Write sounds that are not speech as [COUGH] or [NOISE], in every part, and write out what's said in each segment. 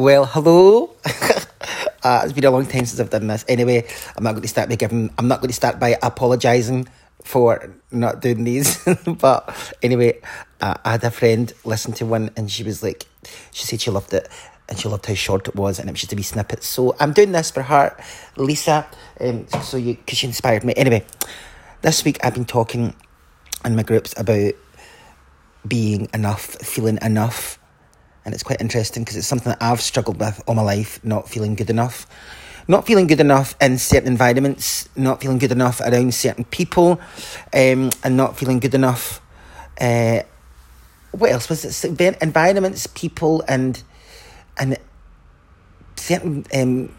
Well, hello. [LAUGHS] uh, it's been a long time since I've done this. Anyway, I'm not going to start by giving. I'm not going to start by apologising for not doing these. [LAUGHS] but anyway, uh, I had a friend listen to one, and she was like, she said she loved it, and she loved how short it was, and it was just a wee snippet. So I'm doing this for her, Lisa. Um, so you, because she inspired me. Anyway, this week I've been talking in my groups about being enough, feeling enough. And it's quite interesting because it's something that I've struggled with all my life, not feeling good enough. Not feeling good enough in certain environments, not feeling good enough around certain people, um, and not feeling good enough. Uh, what else was it? Environments, people, and and certain um,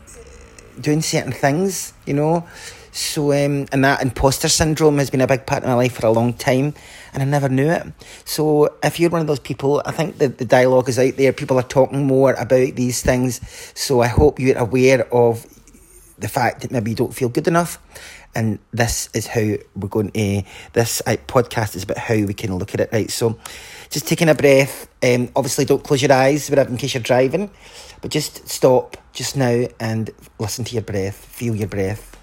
doing certain things, you know. So, um, and that imposter syndrome has been a big part of my life for a long time, and I never knew it. So, if you're one of those people, I think that the dialogue is out there. People are talking more about these things. So, I hope you're aware of the fact that maybe you don't feel good enough. And this is how we're going to, this uh, podcast is about how we can look at it, right? So, just taking a breath. Um, obviously, don't close your eyes in case you're driving, but just stop just now and listen to your breath, feel your breath.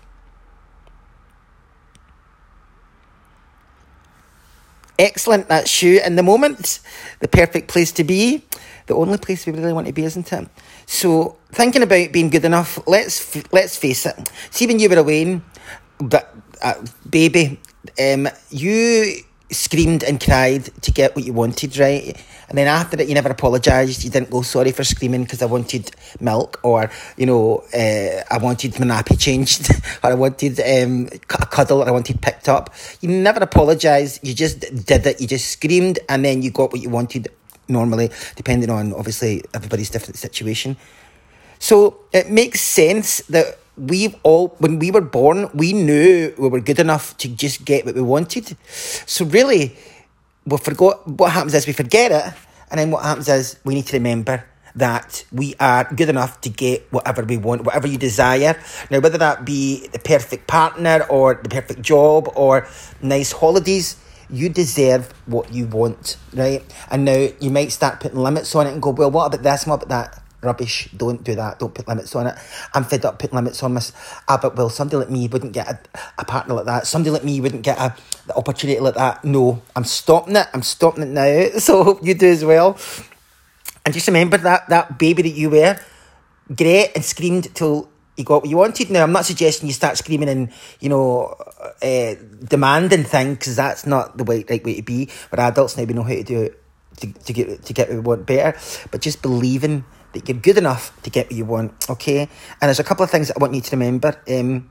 Excellent, that's you in the moment. The perfect place to be. The only place we really want to be, isn't it? So, thinking about being good enough, let's let's face it. See, when you were away, but uh, baby, um, you screamed and cried to get what you wanted, right? And then after that, you never apologised. You didn't go sorry for screaming because I wanted milk, or you know, uh, I wanted my nappy changed, [LAUGHS] or I wanted um, a cuddle, or I wanted picked up. You never apologised. You just did it. You just screamed, and then you got what you wanted. Normally, depending on obviously everybody's different situation. So it makes sense that we've all when we were born we knew we were good enough to just get what we wanted. So really we forgot what happens is we forget it and then what happens is we need to remember that we are good enough to get whatever we want whatever you desire. Now whether that be the perfect partner or the perfect job or nice holidays you deserve what you want right? And now you might start putting limits on it and go well what about this? What about that rubbish. Don't do that. Don't put limits on it. I'm fed up putting limits on this. Ah, but well, somebody like me wouldn't get a, a partner like that. Somebody like me wouldn't get a the opportunity like that. No, I'm stopping it. I'm stopping it now. [LAUGHS] So hope you do as well. And just remember that that baby that you were, great and screamed till you got what you wanted. Now, I'm not suggesting you start screaming and, you know, uh, demanding things, because that's not the way, right way to be. But adults now, we know how to do it to, to, get, to get what we want better. But just believing that you're good enough to get what you want, okay? And there's a couple of things that I want you to remember. Um,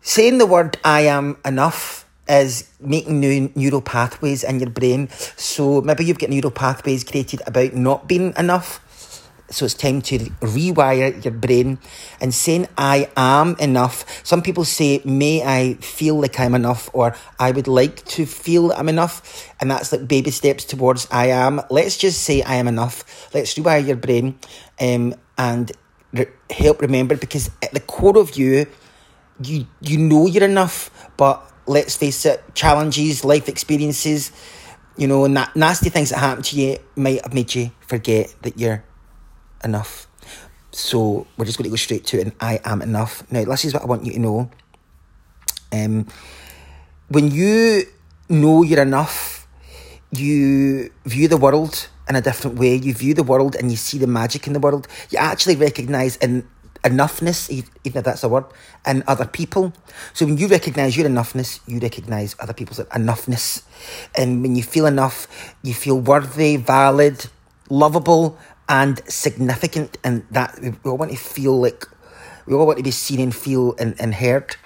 saying the word I am enough is making new neural pathways in your brain. So maybe you've got neural pathways created about not being enough. So it's time to rewire your brain and saying I am enough. Some people say, may I feel like I'm enough or I would like to feel I'm enough. And that's like baby steps towards I am. Let's just say I am enough. Let's rewire your brain um, and re- help remember because at the core of you, you, you know you're enough, but let's face it, challenges, life experiences, you know, na- nasty things that happen to you might have made you forget that you're enough. So we're just going to go straight to it, and I am enough. Now, this is what I want you to know. Um, when you know you're enough, you view the world in a different way. You view the world and you see the magic in the world. You actually recognise in enoughness, even if that's a word, in other people. So when you recognise your enoughness, you recognise other people's enoughness. And when you feel enough, you feel worthy, valid, lovable, and significant, and that we all want to feel like we all want to be seen and feel and, and heard.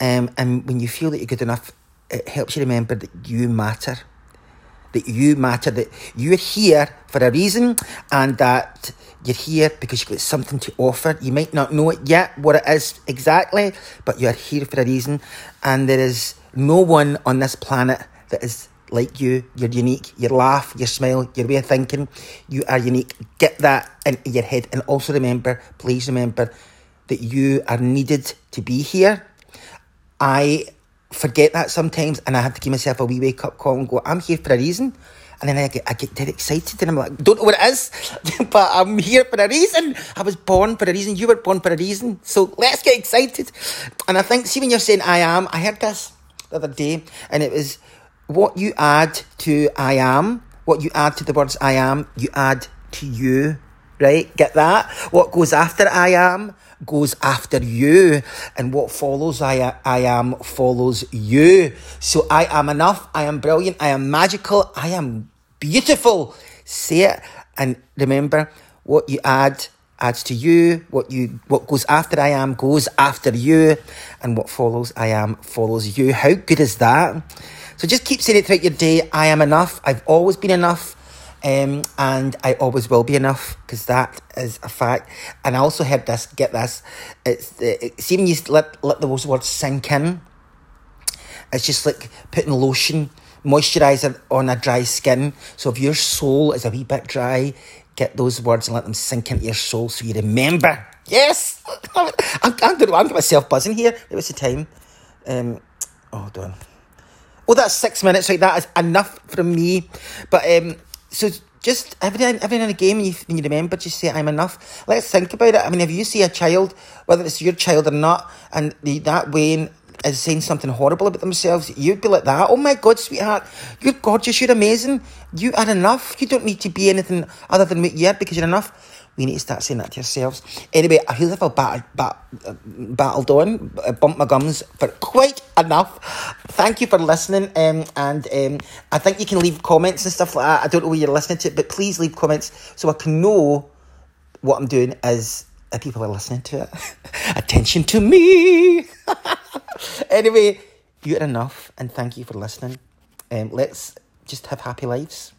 Um, and when you feel that you're good enough, it helps you remember that you matter. That you matter, that you're here for a reason, and that you're here because you've got something to offer. You might not know it yet, what it is exactly, but you're here for a reason, and there is no one on this planet that is like you. You're unique. Your laugh, your smile, your way of thinking. You are unique. Get that into your head. And also remember, please remember, that you are needed to be here. I forget that sometimes and I have to give myself a wee wake up call and go, I'm here for a reason. And then I get, I get dead excited and I'm like, don't know what it is, [LAUGHS] but I'm here for a reason. I was born for a reason. You were born for a reason. So let's get excited. And I think, see, when you're saying I am, I heard this the other day and it was what you add to I am, what you add to the words I am, you add to you. Right? Get that? What goes after I am goes after you, and what follows I, I am follows you. So I am enough, I am brilliant, I am magical, I am beautiful. Say it, and remember what you add adds to you what you what goes after i am goes after you and what follows i am follows you how good is that so just keep saying it throughout your day i am enough i've always been enough um, and I always will be enough because that is a fact. And I also heard this, get this, it's, when you let, let those words sink in, it's just like putting lotion, moisturiser on a dry skin. So if your soul is a wee bit dry, get those words and let them sink into your soul so you remember. Yes! [LAUGHS] I'm, I'm, I'm to myself buzzing here. It was the time. Um, oh, done. Oh, that's six minutes, right? That is enough from me. But um, so just every every and again when you, when you remember, just say I'm enough. Let's think about it. I mean, if you see a child, whether it's your child or not, and the, that way is saying something horrible about themselves, you'd be like that. Oh my God, sweetheart, you're gorgeous, you're amazing, you are enough. You don't need to be anything other than what you are because you're enough. We need to start saying that to yourselves. Anyway, I feel like I've battled, bat, battled on, bumped my gums for quite enough. Thank you for listening. Um, and um, I think you can leave comments and stuff like that. I don't know where you're listening to it, but please leave comments so I can know what I'm doing as people are listening to it. [LAUGHS] Attention to me. [LAUGHS] anyway, you're enough, and thank you for listening. Um, let's just have happy lives.